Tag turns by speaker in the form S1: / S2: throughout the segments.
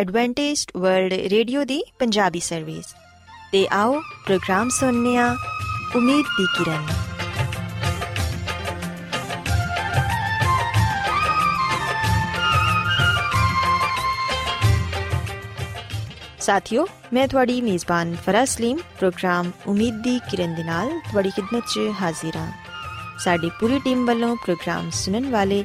S1: Adventist world radio ਦੀ Punjabi service ਤੇ ਆਓ ਪ੍ਰੋਗਰਾਮ ਸੁਣਨੇ ਆ ਉਮੀਦ ਦੀ ਕਿਰਨ। ਸਾਥਿਓ, ਮੈਂ ਤੁਹਾਡੀ ਮੇਜ਼ਬਾਨ ਫਰਾਜ਼ ਸਲੀਮ, ਪ੍ਰੋਗਰਾਮ ਉਮੀਦ ਦੀ ਕਿਰਨ ਦੇ ਨਾਲ ਤੁਹਾਡੀ ਖidmat 'ਚ ਹਾਜ਼ਰ ਹਾਂ। ਸਾਡੀ ਪੂਰੀ ਟੀਮ ਵੱਲੋਂ ਪ੍ਰੋਗਰਾਮ ਸੁਣਨ ਵਾਲੇ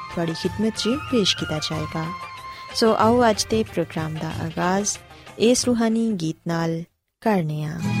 S1: ਤੁਹਾਡੀ ਖidmat 'ਚ ਪੇਸ਼ ਕੀਤਾ ਜਾਏਗਾ ਸੋ ਆਓ ਅੱਜ ਦੇ ਪ੍ਰੋਗਰਾਮ ਦਾ ਆਗਾਜ਼ ਇਸ ਰੂਹਾਨੀ ਗੀਤ ਨਾਲ ਕਰਨੇ ਆ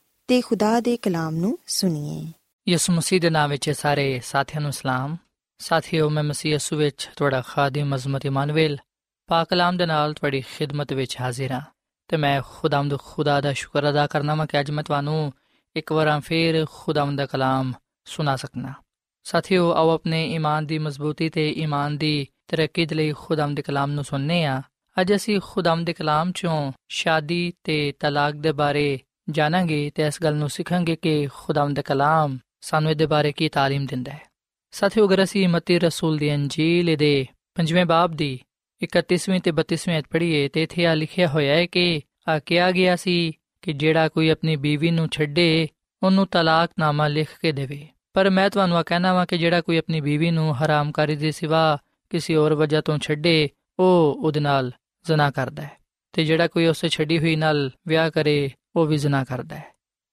S1: ਤੇ ਖੁਦਾ ਦੇ ਕਲਾਮ ਨੂੰ ਸੁਣੀਏ।
S2: ਯਿਸੂ ਮਸੀਹ ਦੇ ਨਾਮ ਵਿੱਚ ਸਾਰੇ ਸਾਥੀਆਂ ਨੂੰ ਸਲਾਮ। ਸਾਥੀਓ, ਮੈਂ ਮਸੀਹ ਯਿਸੂ ਵਿੱਚ ਤੁਹਾਡਾ ਖਾਦਮ, ਅਜ਼ਮਤ, ਇਮਾਨੁਅਲ, ਪਾਕ ਕਲਾਮ ਦੇ ਨਾਲ ਤੁਹਾਡੀ ਖਿਦਮਤ ਵਿੱਚ ਹਾਜ਼ਰ ਹਾਂ। ਤੇ ਮੈਂ ਖੁਦਾਵੰਦ ਖੁਦਾ ਦਾ ਸ਼ੁਕਰ ਅਦਾ ਕਰਨਾ ਮੈਂ ਕਿ ਅੱਜ ਮੈਂ ਤੁਹਾਨੂੰ ਇੱਕ ਵਾਰ ਫੇਰ ਖੁਦਾਵੰਦ ਦਾ ਕਲਾਮ ਸੁਣਾ ਸਕਣਾ ਸਾਥੀਓ, ਆਓ ਆਪਣੇ ਈਮਾਨ ਦੀ ਮਜ਼ਬੂਤੀ ਤੇ ਈਮਾਨ ਦੀ ਤਰੱਕੀ ਦੇ ਲਈ ਖੁਦਾਵੰਦ ਦੇ ਕਲਾਮ ਨੂੰ ਸੁਣਨੇ ਆ ਅੱਜ ਅਸੀਂ ਖੁਦਾਵੰਦ ਦੇ ਕਲਾਮ ਚੋਂ ਸ਼ਾਦੀ ਤੇ ਤਲਾਕ ਦੇ ਬਾਰੇ ਜਾਣਾਂਗੇ ਤੇ ਇਸ ਗੱਲ ਨੂੰ ਸਿੱਖਾਂਗੇ ਕਿ ਖੁਦਾਵੰਦ ਦਾ ਕਲਾਮ ਸਾਨੂੰ ਇਹਦੇ ਬਾਰੇ ਕੀ تعلیم ਦਿੰਦਾ ਹੈ ਸਾਥੀਓ ਅਗਰ ਅਸੀਂ ਮਤੀ ਰਸੂਲ ਦੀ ਅੰਜੀਲ ਦੇ ਪੰਜਵੇਂ ਬਾਬ ਦੀ 31ਵੀਂ ਤੇ 32ਵੀਂ ਅਧ ਪੜ੍ਹੀਏ ਤੇ ਇੱਥੇ ਆ ਲਿਖਿਆ ਹੋਇਆ ਹੈ ਕਿ ਆ ਕਿਹਾ ਗਿਆ ਸੀ ਕਿ ਜਿਹੜਾ ਕੋਈ ਆਪਣੀ ਬੀਵੀ ਨੂੰ ਛੱਡੇ ਉਹਨੂੰ ਤਲਾਕਨਾਮਾ ਲਿਖ ਕੇ ਦੇਵੇ ਪਰ ਮੈਂ ਤੁਹਾਨੂੰ ਆ ਕਹਿਣਾ ਵਾਂ ਕਿ ਜਿਹੜਾ ਕੋਈ ਆਪਣੀ ਬੀਵੀ ਨੂੰ ਹਰਾਮਕਾਰੀ ਦੇ ਸਿਵਾ ਕਿਸੇ ਹੋਰ ਵਜ੍ਹਾ ਤੋਂ ਛੱਡੇ ਉਹ ਉਹਦੇ ਨਾਲ ਜ਼ਨਾ ਕਰਦਾ ਹੈ ਤੇ ਜਿਹੜਾ ਕੋਈ ਉਸੇ ਛੱਡੀ ਹੋਈ ਨਾਲ ਵਿਆਹ ਕਰੇ ਉਹ ਵੀ ਜ਼ਨਾ ਕਰਦਾ ਹੈ।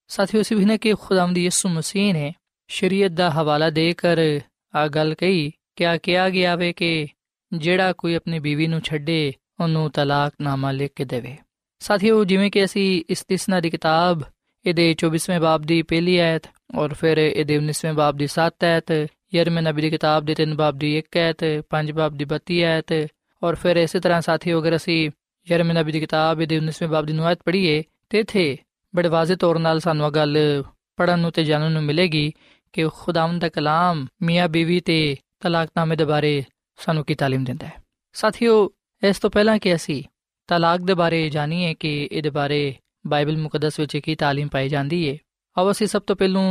S2: ਸਾਥੀਓ, ਅਸੀਂ ਵੀ ਕਿ ਖੁਦਾਵੰਦ ਯਿਸੂ ਮਸੀਹ ਨੇ ਸ਼ਰੀਅਤ ਦਾ ਹਵਾਲਾ ਦੇ ਕਰ ਆ ਗੱਲ ਕਹੀ, ਕਿਆ ਕਿਹਾ ਗਿਆ ਵੇ ਕਿ ਜਿਹੜਾ ਕੋਈ ਆਪਣੀ ਬੀਵੀ ਨੂੰ ਛੱਡੇ, ਉਹਨੂੰ ਤਲਾਕਨਾਮਾ ਲਿਖ ਕੇ ਦੇਵੇ। ਸਾਥੀਓ, ਜਿਵੇਂ ਕਿ ਅਸੀਂ ਇਸਤਿਸਨਾ ਦੀ ਕਿਤਾਬ, ਇਹਦੇ 24ਵੇਂ ਬਾਬ ਦੀ ਪਹਿਲੀ ਆਇਤ ਔਰ ਫਿਰ ਇਹਦੇ 19ਵੇਂ ਬਾਬ ਦੀ 7 ਆਇਤ, ਯਰਮੀਆ ਨਬੀ ਦੀ ਕਿਤਾਬ ਦੇ 3 ਬਾਬ ਦੀ 1 ਆਇਤ 5 ਬਾਬ ਦੀ 32 ਆਇਤ ਔਰ ਫਿਰ ਇਸੇ ਤਰ੍ਹਾਂ ਸਾਥੀਓ, ਅਗਰ ਅਸੀਂ ਯਰਮੀਆ ਨਬੀ ਦੀ ਕਿਤਾਬ, ਇਹਦੇ 19ਵੇਂ ਬਾਬ ਦੀ 9 ਆਇਤ ਪੜ੍ਹੀਏ ਤੇ ਇਥੇ ਬੜੇ ਵਾਜ਼ਿਹ ਤੌਰ ਨਾਲ ਸਾਨੂੰ ਇਹ ਗੱਲ ਪੜਨ ਨੂੰ ਤੇ ਜਾਣਨ ਨੂੰ ਮਿਲੇਗੀ ਕਿ ਖੁਦਾਵੰਦ ਦਾ ਕਲਾਮ ਮੀਆਂ ਬੀਵੀ ਤੇ ਤਲਾਕਨਾਮੇ ਦੇ ਬਾਰੇ ਸਾਨੂੰ ਕੀ تعلیم ਦਿੰਦਾ ਹੈ ਸਾਥੀਓ ਇਸ ਤੋਂ ਪਹਿਲਾਂ ਕਿ ਅਸੀਂ ਤਲਾਕ ਦੇ ਬਾਰੇ ਜਾਣੀਏ ਕਿ ਇਹਦੇ ਬਾਰੇ ਬਾਈਬਲ ਮੁਕੱਦਸ ਵਿੱਚ ਕੀ تعلیم ਪਾਈ ਜਾਂਦੀ ਹੈ ਆਓ ਅਸੀਂ ਸਭ ਤੋਂ ਪਹਿਲੂ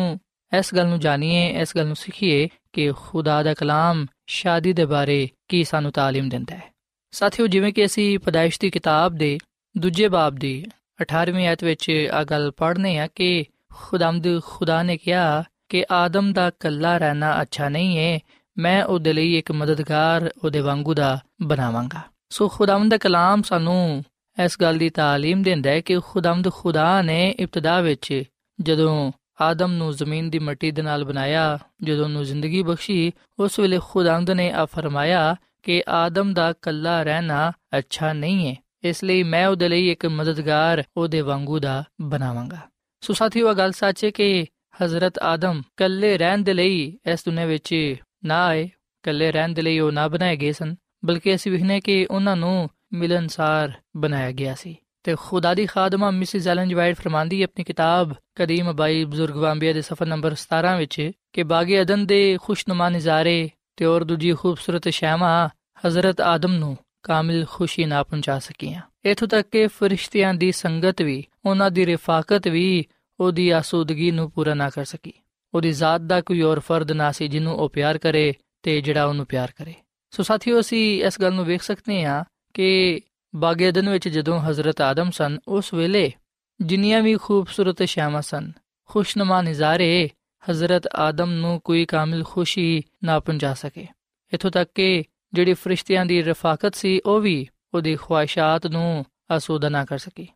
S2: ਇਸ ਗੱਲ ਨੂੰ ਜਾਣੀਏ ਇਸ ਗੱਲ ਨੂੰ ਸਿੱਖੀਏ ਕਿ ਖੁਦਾ ਦਾ ਕਲਾਮ ਸ਼ਾਦੀ ਦੇ ਬਾਰੇ ਕੀ ਸਾਨੂੰ تعلیم ਦਿੰਦਾ ਹੈ ਸਾਥੀਓ ਜਿਵੇਂ ਕਿ ਅਸੀਂ ਪਦਾਇਸ਼ ਦੀ ਕਿਤਾਬ ਦੇ ਦੂਜੇ ਬਾਬ ਦੀ 18ਵੀਂ ਆਇਤ ਵਿੱਚ ਆ ਗੱਲ ਪੜ੍ਹਨੇ ਆ ਕਿ ਖੁਦਾਮਦ ਖੁਦਾ ਨੇ ਕਿਹਾ ਕਿ ਆਦਮ ਦਾ ਕੱਲਾ ਰਹਿਣਾ ਅੱਛਾ ਨਹੀਂ ਹੈ ਮੈਂ ਉਹਦੇ ਲਈ ਇੱਕ ਮਦਦਗਾਰ ਉਹਦੇ ਵਾਂਗੂ ਦਾ ਬਣਾਵਾਂਗਾ ਸੋ ਖੁਦਾਵੰਦ ਦਾ ਕਲਾਮ ਸਾਨੂੰ ਇਸ ਗੱਲ ਦੀ تعلیم ਦਿੰਦਾ ਹੈ ਕਿ ਖੁਦਾਵੰਦ ਖੁਦਾ ਨੇ ਇਬਤਦਾ ਵਿੱਚ ਜਦੋਂ ਆਦਮ ਨੂੰ ਜ਼ਮੀਨ ਦੀ ਮਿੱਟੀ ਦੇ ਨਾਲ ਬਣਾਇਆ ਜਦੋਂ ਉਹਨੂੰ ਜ਼ਿੰਦਗੀ ਬਖਸ਼ੀ ਉਸ ਵੇਲੇ ਖੁਦਾਵੰਦ ਨੇ ਆ ਫਰਮਾਇਆ ਕਿ ਆਦਮ ਦਾ ਕੱਲਾ ਰਹਿਣਾ ਅੱਛਾ ਨਹੀਂ ਹੈ ਇਸ ਲਈ ਮੈਂ ਉਹਦੇ ਲਈ ਇੱਕ ਮਦਦਗਾਰ ਉਹਦੇ ਵਾਂਗੂ ਦਾ ਬਣਾਵਾਂਗਾ। ਸੋ ਸਾਥੀਓ ਗੱਲ ਸੱਚ ਹੈ ਕਿ ਹਜ਼ਰਤ ਆਦਮ ਕੱਲੇ ਰਹਿਣ ਦੇ ਲਈ ਇਸ ਦੁਨੀਆਂ ਵਿੱਚ ਨਾ ਆਏ ਕੱਲੇ ਰਹਿਣ ਦੇ ਲਈ ਉਹ ਨਾ ਬਣਾਏ ਗਏ ਸਨ, ਬਲਕਿ ਅਸੀਂ ਵਿਖਨੇ ਕਿ ਉਹਨਾਂ ਨੂੰ ਮਿਲਨਸਾਰ ਬਣਾਇਆ ਗਿਆ ਸੀ। ਤੇ ਖੁਦਾ ਦੀ ਖਾਦਮਾ ਮਿਸਿਸ ਐਲਨ ਵਾਈਟ ਫਰਮਾਂਦੀ ਆਪਣੀ ਕਿਤਾਬ ਕਦੀਮ ਬਾਈ ਬਜ਼ੁਰਗ ਵਾਂਬੀਆ ਦੇ ਸਫਾ ਨੰਬਰ 17 ਵਿੱਚ ਕਿ ਬਾਗੇ ਅਦਨ ਦੇ ਖੁਸ਼ਨੁਮਾ ਨਜ਼ਾਰੇ ਤੇ ਔਰ ਦੂਜੀ ਖੂਬਸੂਰਤ ਸ਼ਾਮਾਂ ਹਜ਼ਰਤ ਆਦਮ ਨੂੰ ਕਾਮਿਲ ਖੁਸ਼ੀ ਨਾ ਪਹੁੰਚਾ ਸਕੀਆਂ। ਇਥੋਂ ਤੱਕ ਕਿ ਫਰਿਸ਼ਤਿਆਂ ਦੀ ਸੰਗਤ ਵੀ, ਉਹਨਾਂ ਦੀ ਰਿਫਾਕਤ ਵੀ ਉਹਦੀ ਆਸੂਦਗੀ ਨੂੰ ਪੂਰਾ ਨਾ ਕਰ ਸਕੀ। ਉਹਦੀ ਜ਼ਾਤ ਦਾ ਕੋਈ ਹੋਰ ਫਰਦ ਨਾ ਸੀ ਜਿਹਨੂੰ ਉਹ ਪਿਆਰ ਕਰੇ ਤੇ ਜਿਹੜਾ ਉਹਨੂੰ ਪਿਆਰ ਕਰੇ। ਸੋ ਸਾਥੀਓ, ਅਸੀਂ ਇਸ ਗੱਲ ਨੂੰ ਵੇਖ ਸਕਦੇ ਹਾਂ ਕਿ ਬਾਗੇ ਅਦਨ ਵਿੱਚ ਜਦੋਂ ਹਜ਼ਰਤ ਆਦਮ ਸਨ, ਉਸ ਵੇਲੇ ਜਿੰਨੀਆਂ ਵੀ ਖੂਬਸੂਰਤ ਸ਼ਾਮਾਂ ਸਨ, ਖੁਸ਼ਨਮਾ ਨਜ਼ਾਰੇ ਹਜ਼ਰਤ ਆਦਮ ਨੂੰ ਕੋਈ ਕਾਮਿਲ ਖੁਸ਼ੀ ਨਾ ਪਹੁੰਚਾ ਸਕੇ। ਇਥੋਂ ਤੱਕ ਕਿ ਜਿਹੜੀ ਫਰਿਸ਼ਤਿਆਂ ਦੀ ਰਫਾਕਤ ਸੀ, ਉਹ ਵੀ ਉਹਦੀ ਖੁਆਇਸ਼ਾਤ ਨੂੰ ਅਸੂਦਾ ਨਾ ਕਰ ਸਕੀ।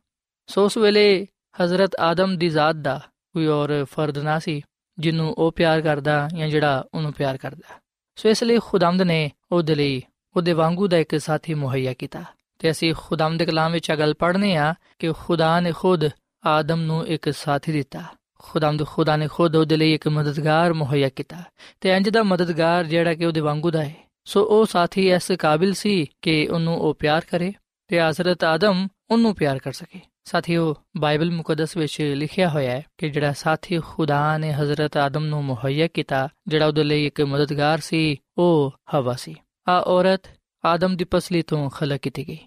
S2: ਸੋ ਉਸ ਵੇਲੇ ਹਜ਼ਰਤ ਆਦਮ ਦੀ ਜ਼ਾਤ ਦਾ ਕੋਈ ਹੋਰ ਫਰਦ ਨਾ ਸੀ, ਜਿਹਨੂੰ ਉਹ ਪਿਆਰ ਕਰਦਾ ਜਾਂ ਜਿਹੜਾ ਉਹਨੂੰ ਪਿਆਰ ਕਰਦਾ। ਸੋ ਇਸ ਲਈ ਖੁਦਾਮਦ ਨੇ ਉਹਦੇ ਲਈ ਉਹਦੇ ਵਾਂਗੂ ਦਾ ਇੱਕ ਸਾਥੀ ਮੁਹੱਈਆ ਕੀਤਾ। ਤੇ ਅਸੀਂ ਖੁਦਾਮ ਦੇ ਕਲਾਮ ਵਿੱਚ ਗੱਲ ਪੜ੍ਹਨੇ ਆ ਕਿ ਖੁਦਾ ਨੇ ਖੁਦ ਆਦਮ ਨੂੰ ਇੱਕ ਸਾਥੀ ਦਿੱਤਾ। ਖੁਦਾਮਦ ਖੁਦਾ ਨੇ ਖੁਦ ਉਹਦੇ ਲਈ ਇੱਕ ਮਦਦਗਾਰ ਮੁਹੱਈਆ ਕੀਤਾ। ਤੇ ਇੰਜ ਦਾ ਮਦਦਗਾਰ ਜਿਹੜਾ ਕਿ ਉਹਦੇ ਵਾਂਗੂ ਦਾ ਹੈ ਸੋ ਉਹ ਸਾਥੀ ਇਸ ਕਾਬਿਲ ਸੀ ਕਿ ਉਹਨੂੰ ਉਹ ਪਿਆਰ ਕਰੇ ਤੇ ਹਜ਼ਰਤ ਆਦਮ ਉਹਨੂੰ ਪਿਆਰ ਕਰ ਸਕੇ। ਸਾਥੀਓ, ਬਾਈਬਲ ਮੁਕੱਦਸ ਵਿੱਚ ਲਿਖਿਆ ਹੋਇਆ ਹੈ ਕਿ ਜਿਹੜਾ ਸਾਥੀ ਖੁਦਾ ਨੇ ਹਜ਼ਰਤ ਆਦਮ ਨੂੰ ਮੁਹੱਈਆ ਕੀਤਾ, ਜਿਹੜਾ ਉਹਦੇ ਲਈ ਇੱਕ ਮਦਦਗਾਰ ਸੀ, ਉਹ ਹਵਾ ਸੀ। ਆ ਔਰਤ ਆਦਮ ਦੀ ਪਸਲੀ ਤੋਂ ਖਲਕ ਕੀਤੀ ਗਈ।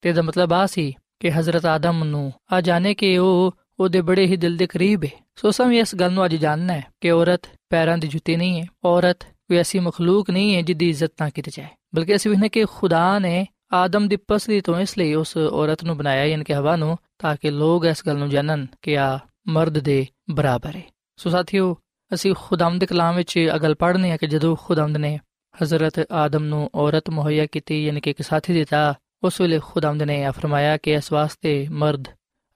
S2: ਤੇ ਦਾ ਮਤਲਬ ਆ ਸੀ ਕਿ ਹਜ਼ਰਤ ਆਦਮ ਨੂੰ ਆ ਜਾਣੇ ਕਿ ਉਹ ਉਹਦੇ ਬੜੇ ਹੀ ਦਿਲ ਦੇ ਕਰੀਬ ਹੈ ਸੋ ਸਮਝ ਇਸ ਗੱਲ ਨੂੰ ਅੱਜ ਜਾਣਨਾ ਹੈ ਕਿ ਔਰਤ ਪੈਰਾਂ ਦੀ ਜੁੱਤੀ ਨਹੀਂ ਹੈ। ਔਰਤ ਕੋਈ ਐਸੀ ਮਖਲੂਕ ਨਹੀਂ ਹੈ ਜਿਹਦੀ ਇੱਜ਼ਤ ਨਾ ਕੀਤੀ ਜਾਏ। ਬਲਕਿ ਅਸੀਂ ਵੇਖਨੇ ਕਿ ਖੁਦਾ ਨੇ ਆਦਮ ਦੀ ਪਸਲੀ ਤੋਂ ਇਸ ਲਈ ਉਸ ਔਰਤ ਨੂੰ ਬਣਾਇਆ, ਯਾਨੀ ਕਿ ਹਵਾ ਨੂੰ, ਤਾਂ ਕਿ ਲੋਕ ਇਸ ਗੱਲ ਨੂੰ ਜਾਣਨ ਕਿ ਆ ਮਰਦ ਦੇ ਬਰਾਬਰ ਹੈ। ਸੋ ਸਾਥੀਓ, ਅਸੀਂ ਖੁਦਾਮ ਦੇ ਕਲਾਮ ਵਿੱਚ ਅਗਲ ਪੜ੍ਹਨੇ ਆ ਕਿ ਜਦੋਂ ਖੁਦਾਮ ਨੇ ਹਜ਼ਰਤ ਆਦਮ ਨੂੰ ਔਰਤ ਮੁਹੱਈਆ ਕੀਤੀ, ਯਾਨੀ ਕਿ ਇੱਕ ਸਾਥੀ ਦਿੱਤਾ, ਉਸ ਵੇਲੇ ਖੁਦਾਮ ਨੇ ਇਹ ਫਰਮਾਇਆ ਕਿ ਇਸ ਵਾਸਤੇ ਮਰਦ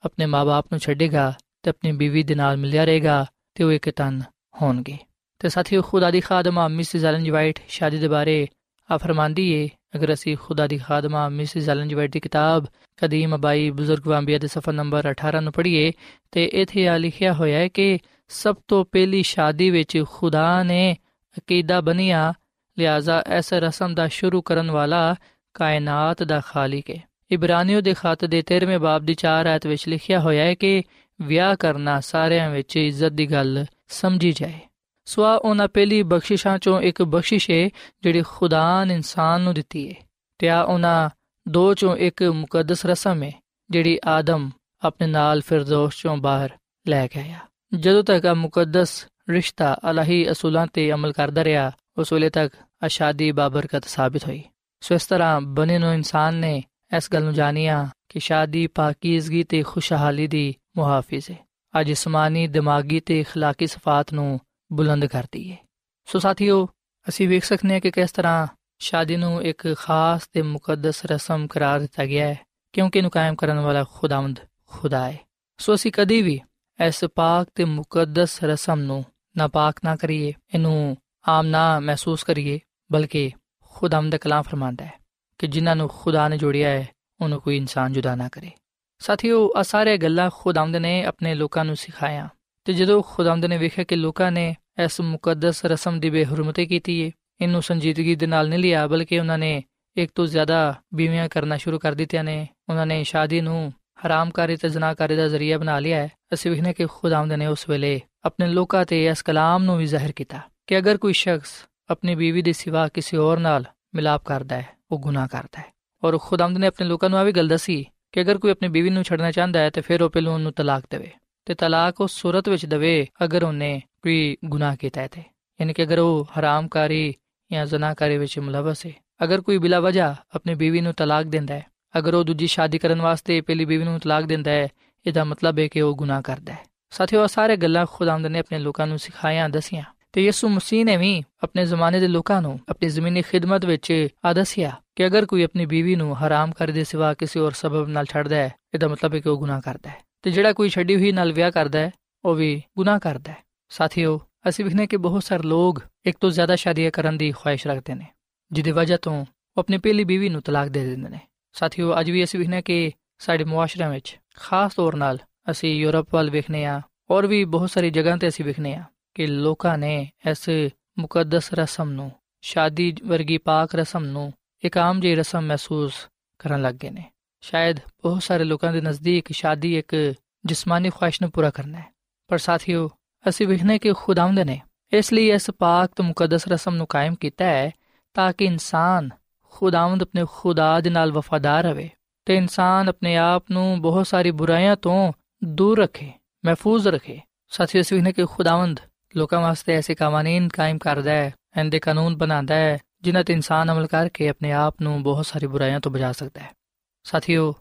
S2: ਆਪਣੇ ਮਾਪੇ ਨੂੰ ਛੱਡੇਗਾ ਤੇ ਆਪਣੀ ਬੀਵੀ ਦੇ ਨਾਲ ਮਿਲਿਆ ਰਹੇਗਾ ਤੇ ਉਹ ਇੱਕ ਤਨ ਹੋਣਗੇ। ਤੇ ਸਾਥੀਓ, ਖੁਦਾ ਦੀ ਖਾਦਮਾ ਮਿਸਿਸ ਐਲਨ ਵਾਈਟ ਸ਼ਾਦੀ ਦੇ ਬਾਰੇ ਆ ਫਰਮਾਂਦੀ ਏ, ਅਗਰ ਅਸੀਂ ਖੁਦਾ ਦੀ ਖਾਦਮਾ ਮਿਸਿਸ ਐਲਨ ਵਾਈਟ ਦੀ ਕਿਤਾਬ, ਕਦੀਮ, ਅਬਾਈ, ਬਜ਼ੁਰਗ, ਵਾਂਬੀਆ ਦੇ ਸਫਾ ਨੰਬਰ 18 ਨੂੰ ਪੜ੍ਹੀਏ, ਤੇ ਇਥੇ ਆ ਲਿਖਿਆ ਹੋਇਆ ਹੈ ਕਿ ਸਭ ਤੋਂ ਪਹਿਲੀ ਸ਼ਾਦੀ ਵਿੱਚ ਖੁਦਾ ਨੇ ਅਕੀਦਾ ਬਨਿਆ ਲਿਆਜ਼ਾ ਇਸ ਰਸਮ ਦਾ ਸ਼ੁਰੂ ਕਰਨ ਵਾਲਾ ਕਾਇਨਾਤ ਦਾ ਖਾਲਿਕ ਹੈ ਇਬਰਾਨੀਓ ਦੇ ਖਤ ਦੇ 13ਵੇਂ ਬਾਬ ਦੀ 4 ਆਇਤ ਵਿੱਚ ਲਿਖਿਆ ਹੋਇਆ ਹੈ ਕਿ ਵਿਆਹ ਕਰਨਾ ਸਾਰਿਆਂ ਵਿੱਚ ਇੱਜ਼ਤ ਦੀ ਗੱਲ ਸਮਝੀ ਜਾਏ। ਸਵਾ ਉਹਨਾਂ ਪਹਿਲੀ ਬਖਸ਼ਿਸ਼ਾਂ ਚੋਂ ਇੱਕ ਬਖਸ਼ਿਸ਼ ਹੈ ਜਿਹੜੀ ਖੁਦਾ ਨੇ ਇਨਸਾਨ ਨੂੰ ਦਿੱਤੀ ਹੈ ਤੇ ਆ ਉਹਨਾਂ ਦੋ ਚੋਂ ਇੱਕ ਮੁਕੱਦਸ ਰਸਮ ਹੈ ਜਿਹੜੀ ਆਦਮ ਆਪਣੇ ਨਾਲ ਫਿਰਦੌਸ ਚੋਂ ਬਾਹਰ ਲੈ ਕੇ ਆਇਆ ਜਦੋਂ ਤੱਕ ਆ ਮੁਕੱਦਸ ਰਿਸ਼ਤਾ ਅਲਾਹੀ ਅਸੂਲਾਂ ਤੇ ਅਮਲ ਕਰਦਾ ਰਿਹਾ ਉਸ ਵੇਲੇ ਤੱਕ ਆਸ਼ਾਦੀ ਬਾਬਰਕਤ ਸਾਬਤ ਹੋਈ ਸੋ ਇਸ ਤਰ੍ਹਾਂ ਬਨੇ ਨੂੰ ਇਨਸਾਨ ਨੇ ਇਸ ਗੱਲ ਨੂੰ ਜਾਣਿਆ ਕਿ ਸ਼ਾਦੀ ਪਾਕੀਜ਼ਗੀ ਤੇ ਖੁਸ਼ਹਾਲੀ ਦੀ ਮੁਹਾਫਿਜ਼ ਹੈ ਅੱਜ ਜਿਸਮਾਨੀ ਦਿਮਾਗੀ ਤੇ اخلاقی ਸਫਾਤ ਨੂੰ ਬੁਲੰਦ ਕਰਦੀ ਹੈ ਸੋ ਸਾਥੀਓ, ਅਸੀਂ ਵੇਖ ਸਕਨੇ ਹਾਂ ਕਿ ਕਿਸ ਤਰ੍ਹਾਂ ਸ਼ਾਦੀ ਨੂੰ ਇੱਕ ਖਾਸ ਤੇ ਮੁਕੱਦਸ ਰਸਮ ਕਰਾਰ ਦਿੱਤਾ ਗਿਆ ਹੈ, ਕਿਉਂਕਿ ਇਹਨੂੰ ਕਾਇਮ ਕਰਨ ਵਾਲਾ ਖੁਦਾਵੰਦ ਖੁਦਾ ਹੈ। ਸੋ ਅਸੀਂ ਕਦੀ ਵੀ ਇਸ ਪਾਕ ਤੇ ਮੁਕੱਦਸ ਰਸਮ ਨੂੰ ਨਾਪਾਕ ਨਾ ਕਰੀਏ, ਇਹਨੂੰ ਆਮ ਨਾ ਮਹਿਸੂਸ ਕਰੀਏ, ਬਲਕਿ ਖੁਦਾਵੰਦ ਦਾ ਕਲਾਮ ਫਰਮਾਂਦਾ ਹੈ ਕਿ ਜਿਨ੍ਹਾਂ ਨੂੰ ਖੁਦਾ ਨੇ ਜੋੜਿਆ ਹੈ, ਉਹਨੂੰ ਕੋਈ ਇਨਸਾਨ ਜੁਦਾ ਨਾ ਕਰੇ। ਸਾਥੀਓ ਆ ਸਾਰੇ ਗੱਲਾਂ ਖੁਦਾਵੰਦ ਨੇ ਆਪਣੇ ਲੋਕਾਂ ਨੂੰ ਸਿਖਾਇਆ ਤੇ ਜਦੋਂ ਖੁਦਾਮਦ ਨੇ ਵੇਖਿਆ ਕਿ ਲੋਕਾਂ ਨੇ ਇਸ ਮੁਕੱਦਸ ਰਸਮ ਦੀ ਬੇਹਰਮਤੀ ਕੀਤੀ ਹੈ ਇਹਨੂੰ ਸੰਜੀਦਗੀ ਦੇ ਨਾਲ ਨਹੀਂ ਲਿਆ, ਬਲਕਿ ਉਹਨਾਂ ਨੇ ਇੱਕ ਤੋਂ ਜ਼ਿਆਦਾ ਬੀਵੀਆਂ ਕਰਨਾ ਸ਼ੁਰੂ ਕਰ ਦਿੱਤੀਆਂ ਨੇ। ਉਹਨਾਂ ਨੇ ਸ਼ਾਦੀ ਨੂੰ ਹਰਾਮਕਾਰੀ ਤੇ ਜ਼ਨਾਕਾਰੀ ਦਾ ਜ਼ਰੀਆ ਬਣਾ ਲਿਆ ਹੈ। ਅਸੀਂ ਵੇਖਨੇ ਕਿ ਖੁਦਾਵੰਦ ਨੇ ਉਸ ਵੇਲੇ ਆਪਣੇ ਲੋਕਾਂ ਤੇ ਇਸ ਕਲਾਮ ਨੂੰ ਵੀ ਜ਼ਾਹਿਰ ਕੀਤਾ ਕਿ ਅਗਰ ਕੋਈ ਸ਼ਖਸ ਆਪਣੀ ਬੀਵੀ ਦੇ ਸਿਵਾ ਕਿਸੇ ਹੋਰ ਨਾਲ ਮਿਲਾਪ ਕਰਦਾ ਹੈ, ਉਹ ਗੁਨਾਹ ਕਰਦਾ ਹੈ। ਔਰ ਖੁਦਾਵੰਦ ਨੇ ਆਪਣੇ ਲੋਕਾਂ ਨੂੰ ਆ ਵੀ ਗੱਲ ਦੱਸੀ ਕਿ ਅਗਰ ਕੋਈ ਆਪਣੀ ਬੀਵੀ ਨੂੰ ਛੱਡਣਾ ਚਾਹੁੰਦਾ ਹੈ, ਤੇ ਫਿਰ ਉਹ ਪਹਿਲੋਂ ਉਹਨੂੰ ਤਲਾਕ ਦੇਵੇ। ਤੇ ਤਲਾਕ ਉਸ ਸੂਰਤ ਵਿੱਚ ਦੇਵੇ ਅਗਰ ਉਹਨੇ ਕੋਈ ਗੁਨਾਹ ਕੀਤਾ ਹੈ ਤੇ। ਯਾਨੀ ਕਿ ਅਗਰ ਉਹ ਹਰਾਮਕਾਰੀ ਜਾਂ ਜ਼ਨਾਕਾਰੀ ਵਿੱਚ ਮੁਲਵਸ ਹੈ। ਅਗਰ ਕੋਈ ਬਿਲਾ ਵਜ੍ਹਾ ਆਪਣੀ ਬੀਵੀ ਨੂੰ ਤਲਾਕ ਦਿੰਦਾ ਹੈ, ਅਗਰ ਉਹ ਦੂਜੀ ਸ਼ਾਦੀ ਕਰਨ ਵਾਸਤੇ ਪਹਿਲੀ ਬੀਵੀ ਨੂੰ ਤਲਾਕ ਦਿੰਦਾ ਹੈ, ਇਹਦਾ ਮਤਲਬ ਹੈ ਕਿ ਉਹ ਗੁਨਾਹ ਕਰਦਾ ਹੈ। ਸਾਥੀਓ ਆ ਸਾਰੇ ਗੱਲਾਂ ਖੁਦਾਵੰਦ ਨੇ ਆਪਣੇ ਲੋਕਾਂ ਨੂੰ ਸਿਖਾਈਆਂ, ਦਸੀਆਂ। ਤੇ ਯਿਸੂ ਮਸੀਹ ਨੇ ਵੀ ਆਪਣੇ ਜ਼ਮਾਨੇ ਦੇ ਲੋਕਾਂ ਨੂੰ ਆਪਣੀ ਜ਼ਮੀਨੀ ਖਿਦਮਤ ਵਿੱਚ ਆਦਸਿਆ ਕਿ ਅਗਰ ਕੋਈ ਆਪਣੀ ਬੀਵੀ ਨੂੰ ਹਰਾਮ ਕਰ ਦੇ ਸਿਵਾ ਕਿਸੇ ਹੋਰ ਸਬਬ ਨਾਲ ਛੱਡਦਾ ਹੈ, ਇਹਦਾ ਮਤਲਬ ਹੈ ਕਿ ਉਹ ਗੁਨਾਹ ਕਰਦਾ ਹੈ। ਤੇ ਜਿਹੜਾ ਕੋਈ ਛੱਡੀ ਹੋਈ ਨਾਲ ਵਿਆਹ ਕਰਦਾ ਹੈ, ਉਹ ਵੀ ਗੁਨਾਹ ਕਰਦਾ ਹੈ। ਸਾਥੀਓ, ਅਸੀਂ ਵਿਖਨੇ ਕਿ ਬਹੁਤ ਸਾਰੇ ਲੋਕ ਇੱਕ ਤੋਂ ਜ਼ਿਆਦਾ ਸ਼ਾਦੀਆਂ ਕਰਨ ਦੀ ਖੁਆਇਸ਼ ਰੱਖਦੇ ਨੇ, ਜਿਹਦੀ ਵਜ੍ਹਾ ਤੋਂ ਉਹ ਆਪਣੀ ਪਹਿਲੀ ਬੀਵੀ ਨੂੰ ਤਲਾਕ ਦੇ ਦਿੰਦੇ ਨੇ। ਸਾਥੀਓ, ਅੱਜ ਵੀ ਅਸੀਂ ਵਿਖਨੇ ਕਿ ਸਾਡੇ ਮੁਆਸ਼ਰੇ ਵਿੱਚ ਖਾਸ ਤੌਰ ਨਾਲ ਅਸੀਂ ਯੂਰਪ ਵੱਲ ਵੇਖਨੇ ਆ ਔਰ ਵੀ ਬਹੁਤ ਸਾਰੀ ਜਗ੍ਹਾ ਤੇ ਅਸੀਂ ਵੇਖਨੇ ਆ ਕਿ ਲੋਕਾਂ ਨੇ ਇਸ ਮੁਕੱਦਸ ਰਸਮ ਨੂੰ, ਸ਼ਾਦੀ ਵਰਗੀ ਪਾਕ ਰਸਮ ਨੂੰ ਇੱਕ ਆਮ ਜਿਹੀ ਰਸਮ ਮਹਿਸੂਸ ਕਰਨ ਲੱਗ ਗਏ ਨੇ। ਸ਼ਾਇਦ ਬਹੁਤ ਸਾਰੇ ਲੋਕਾਂ ਦੇ ਨਜ਼ਦੀਕ ਸ਼ਾਦੀ ਇੱਕ ਜਿਸਮਾਨੀ ਖੁਆਇਸ਼ ਨੂੰ ਪੂਰਾ ਕਰਨਾ ਹੈ ਪਰ ਸਾਥੀਓ ਅਸੀਂ ਵਿਖਨੇ ਕਿ ਖੁਦਾਵੰਦ ਨੇ ਇਸ ਲਈ ਇਸ ਪਾਕ ਤੇ ਮੁਕੱਦਸ ਰਸਮ ਨੂੰ ਕਾਇਮ ਕੀਤਾ ਹੈ ਤਾਂ ਕਿ ਇਨਸਾਨ ਖੁਦਾਵੰਦ ਆਪਣੇ ਖੁਦਾ ਦੇ ਨਾਲ ਵਫਾਦਾਰ ਰਹੇ ਤੇ ਇਨਸਾਨ ਆਪਣੇ ਆਪ ਨੂੰ ਬਹੁਤ ਸਾਰੀ ਬੁਰਾਈਆਂ ਤੋਂ ਦੂਰ ਰੱਖੇ ਮਹਿਫੂਜ਼ ਰੱਖੇ ਸਾਥੀਓ ਅਸੀਂ ਵਿਖਨੇ ਕਿ ਖੁਦਾਵੰਦ ਲੋਕਾਂ ਵਾਸਤੇ ਐਸੇ ਕਾਨੂੰਨ ਕਾਇਮ ਕਰਦਾ ਹੈ ਇਹਦੇ ਕਾਨੂੰਨ ਬਣਾਉਂਦਾ ਹੈ ਜਿਨ੍ਹਾਂ ਤੇ ਇਨਸਾਨ ਅਮਲ ਕਰਕੇ ਆਪਣੇ ਆਪ ਨੂੰ ਬਹੁਤ ਸਾਰੀ ਬੁਰਾਈਆਂ ਤੋਂ ਬਚਾ ਸਕਦਾ ਹੈ ਸਾਥੀਓ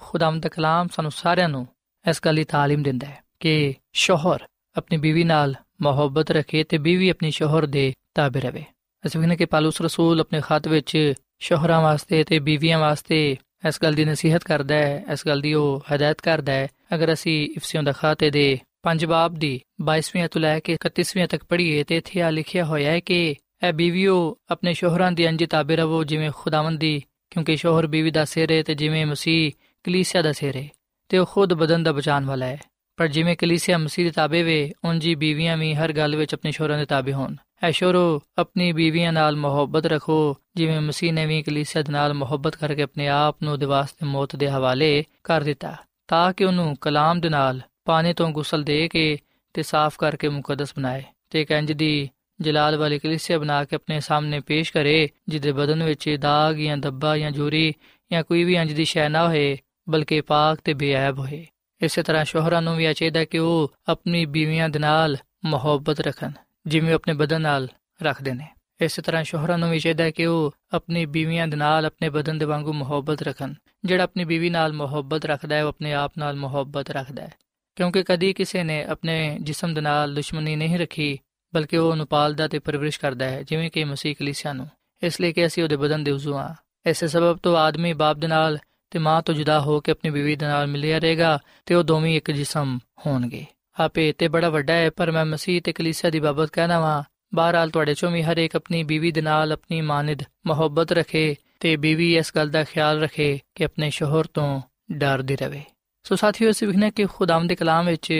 S2: ਖੁਦਾਵੰਦ ਦਾ ਕਲਾਮ ਸਾਨੂੰ ਸਾਰਿਆਂ ਨੂੰ ਇਸ ਗੱਲ ਦੀ تعلیم ਦਿੰਦਾ ਹੈ ਕਿ ਸ਼ੋਹਰ ਆਪਣੀ ਬੀਵੀ ਨਾਲ ਮੁਹੱਬਤ ਰੱਖੇ ਤੇ ਬੀਵੀ ਆਪਣੀ ਸ਼ੋਹਰ ਦੇ ਤਾਬੇ ਰਵੇ ਅਸੀਂ ਵੇਖਨੇ ਕਿ ਪਾਲੂਸ ਰਸੂਲ ਆਪਣੇ ਖਤ ਵਿੱਚ ਸ਼ੋਹਰਾਂ ਵਾਸਤੇ ਤੇ ਬੀਵੀਆਂ ਵਾਸਤੇ ਇਸ ਗੱਲ ਦੀ ਨਸੀਹਤ ਕਰਦਾ ਹੈ ਇਸ ਗੱਲ ਦੀ ਉਹ ਹਦਾਇਤ ਕਰਦਾ ਹੈ ਅਗਰ ਅਸੀਂ ਇਫਸੀਓਂ ਦਾ ਖਾਤੇ ਦੇ ਪੰਜ ਬਾਬ ਦੀ 22ਵੀਂ ਤੋਂ ਲੈ ਕੇ 31ਵੀਂ ਤੱਕ ਪੜ੍ਹੀਏ ਤੇ ਇੱਥੇ ਆ ਲਿਖਿਆ ਹੋਇਆ ਹੈ ਕਿ ਇਹ ਬੀਵੀਓ ਆਪਣੇ ਸ਼ੋਹਰਾਂ ਦੀ ਅੰਜ ਤਾਬੇ ਰਵੋ ਜਿਵੇਂ ਖੁਦਾਵੰਦ ਦੀ ਕਿਉਂਕਿ ਸ਼ੋਹਰ ਬੀਵੀ ਦਾ ਸਿਰ ਹੈ ਤੇ ਜਿਵੇਂ ਮਸੀਹ ਕਲੀਸਿਆ ਦਾ ਸਿਰ ਹੈ ਤੇ ਉਹ ਖੁਦ ਬਦਨ ਦਾ ਬਚਾਉਣ ਵਾਲਾ ਹੈ। ਪਰ ਜਿਵੇਂ ਕਲੀਸਿਆ ਮਸੀਹ ਦੇ ਤਾਬੇ ਵੇ ਉਂਜੀ ਬੀਵੀਆਂ ਵੀ ਹਰ ਗੱਲ ਵਿੱਚ ਆਪਣੇ ਸ਼ੋਹਰਾਂ ਦੇ ਤਾਬੇ ਹੋਣ। ਐ ਸ਼ੋਰੋ ਆਪਣੀ ਬੀਵੀਆਂ ਨਾਲ ਮੁਹੱਬਤ ਰੱਖੋ, ਜਿਵੇਂ ਮਸੀਹ ਨੇ ਵੀ ਕਲੀਸਿਆ ਦੇ ਨਾਲ ਮੁਹੱਬਤ ਕਰਕੇ ਆਪਣੇ ਆਪ ਨੂੰ ਦੇ ਵਾਸਤੇ ਮੌਤ ਦੇ ਹਵਾਲੇ ਕਰ ਦਿੱਤਾ, ਤਾਂ ਕਿ ਉਹਨੂੰ ਕਲਾਮ ਦੇ ਨਾਲ ਪਾਣੀ ਤੋਂ ਗੁਸਲ ਦੇ ਕੇ ਤੇ ਸਾਫ਼ ਕਰਕੇ ਮੁਕੱਦਸ ਬਣਾਏ। ਤੇ ਕੰਜ ਦੀ ਜਲਾਲ ਵਾਲੀ ਕਲੀਸਿਆ ਬਣਾ ਕੇ ਆਪਣੇ ਸਾਹਮਣੇ ਪੇਸ਼ ਕਰੇ, ਜਿਹਦੇ ਬਦਨ ਵਿੱਚ ਦਾਗ ਜਾਂ ਦੱਬਾ ਜਾਂ ਜੂਰੀ ਜਾਂ ਕੋਈ ਵੀ ਅੰਜ ਦੀ ਸ਼ੈ ਨਾ ਹੋਏ, ਬਲਕਿ ਪਾਕ ਤੇ ਬੇਅਬ ਹੋਏ। ਇਸੇ ਤਰ੍ਹਾਂ ਸ਼ੋਹਰਾਂ ਨੂੰ ਵੀ ਇਹ ਚਾਹੀਦਾ ਕਿ ਉਹ ਆਪਣੀ ਬੀਵੀਆਂ ਦੇ ਨਾਲ ਮੁਹੱਬਤ ਰੱਖਣ, ਜਿਵੇਂ ਆਪਣੇ ਬਦਨ ਨਾਲ ਰੱਖਦੇ ਨੇ। ਇਸੇ ਤਰ੍ਹਾਂ ਸ਼ੋਹਰਾਂ ਨੂੰ ਵੀ ਚਾਹੀਦਾ ਕਿ ਉਹ ਆਪਣੀ ਬੀਵੀਆਂ ਦੇ ਨਾਲ ਆਪਣੇ ਬਦਨ ਦੇ ਵਾਂਗੂ ਮੁਹੱਬਤ ਰੱਖਣ। ਜਿਹੜਾ ਆਪਣੀ ਬੀਵੀ ਨਾਲ ਮੁਹੱਬਤ ਰੱਖਦਾ ਹੈ, ਉਹ ਆਪਣੇ ਆਪ ਨਾਲ ਮੁਹੱਬਤ ਰੱਖਦਾ ਹੈ। ਕਿਉਂਕਿ ਕਦੀ ਕਿਸੇ ਨੇ ਆਪਣੇ ਜਿਸਮ ਦੇ ਨਾਲ ਦੁਸ਼ਮਣੀ ਨਹੀਂ ਰੱਖੀ ਬਲਕਿ ਉਹ ਉਹਨੂੰ ਪਾਲਦਾ ਤੇ ਪਰਵਰਿਸ਼ ਕਰਦਾ ਹੈ, ਜਿਵੇਂ ਕਿ ਮਸੀਹ ਕਲੀਸਿਆ ਨੂੰ। ਇਸ ਲਈ ਕਿ ਅਸੀਂ ਉਹਦੇ ਬਦਨ ਦੇ ਉਜ਼ੂ ਆ ਇਸੇ ਸਬਬ ਤੋਂ ਆਦਮੀ ਬਾਪ ਦੇ ਨਾਲ ਤੇ ਮਾਂ ਤੋਂ ਜੁਦਾ ਹੋ ਕੇ ਆਪਣੀ ਬੀਵੀ ਦੇ ਨਾਲ ਮਿਲਿਆ ਰਹੇਗਾ ਤੇ ਉਹ ਦੋਵੇਂ ਇੱਕ ਜਿਸਮ ਹੋਣਗੇ। ਆਪੇ ਤੇ ਬੜਾ ਵੱਡਾ ਹੈ, ਪਰ ਮੈਂ ਮਸੀਹ ਤੇ ਕਲੀਸਿਆ ਦੀ ਬਾਬਤ ਕਹਿਣਾ ਵਾਂ। ਬਹਰਾਲ ਤੁਹਾਡੇ ਚੋਂ ਵੀ ਹਰ ਇੱਕ ਆਪਣੀ ਬੀਵੀ ਦੇ ਨਾਲ ਆਪਣੀ ਮਾਨਿਦ ਮੁਹੱਬਤ ਰੱਖੇ ਤੇ ਬੀਵੀ ਇਸ ਗੱਲ ਦਾ ਖਿਆਲ ਰੱਖੇ ਕਿ ਆਪਣੇ ਸ਼ੋਹਰ ਤੋਂ ਡਰਦੀ ਰਹੇ ਸੋ ਸਾਥੀਓ, ਅਸੀਂ ਵਿਖਣਾ ਕਿ ਖੁਦਾਮ ਦੇ ਕਲਾਮ ਵਿੱਚ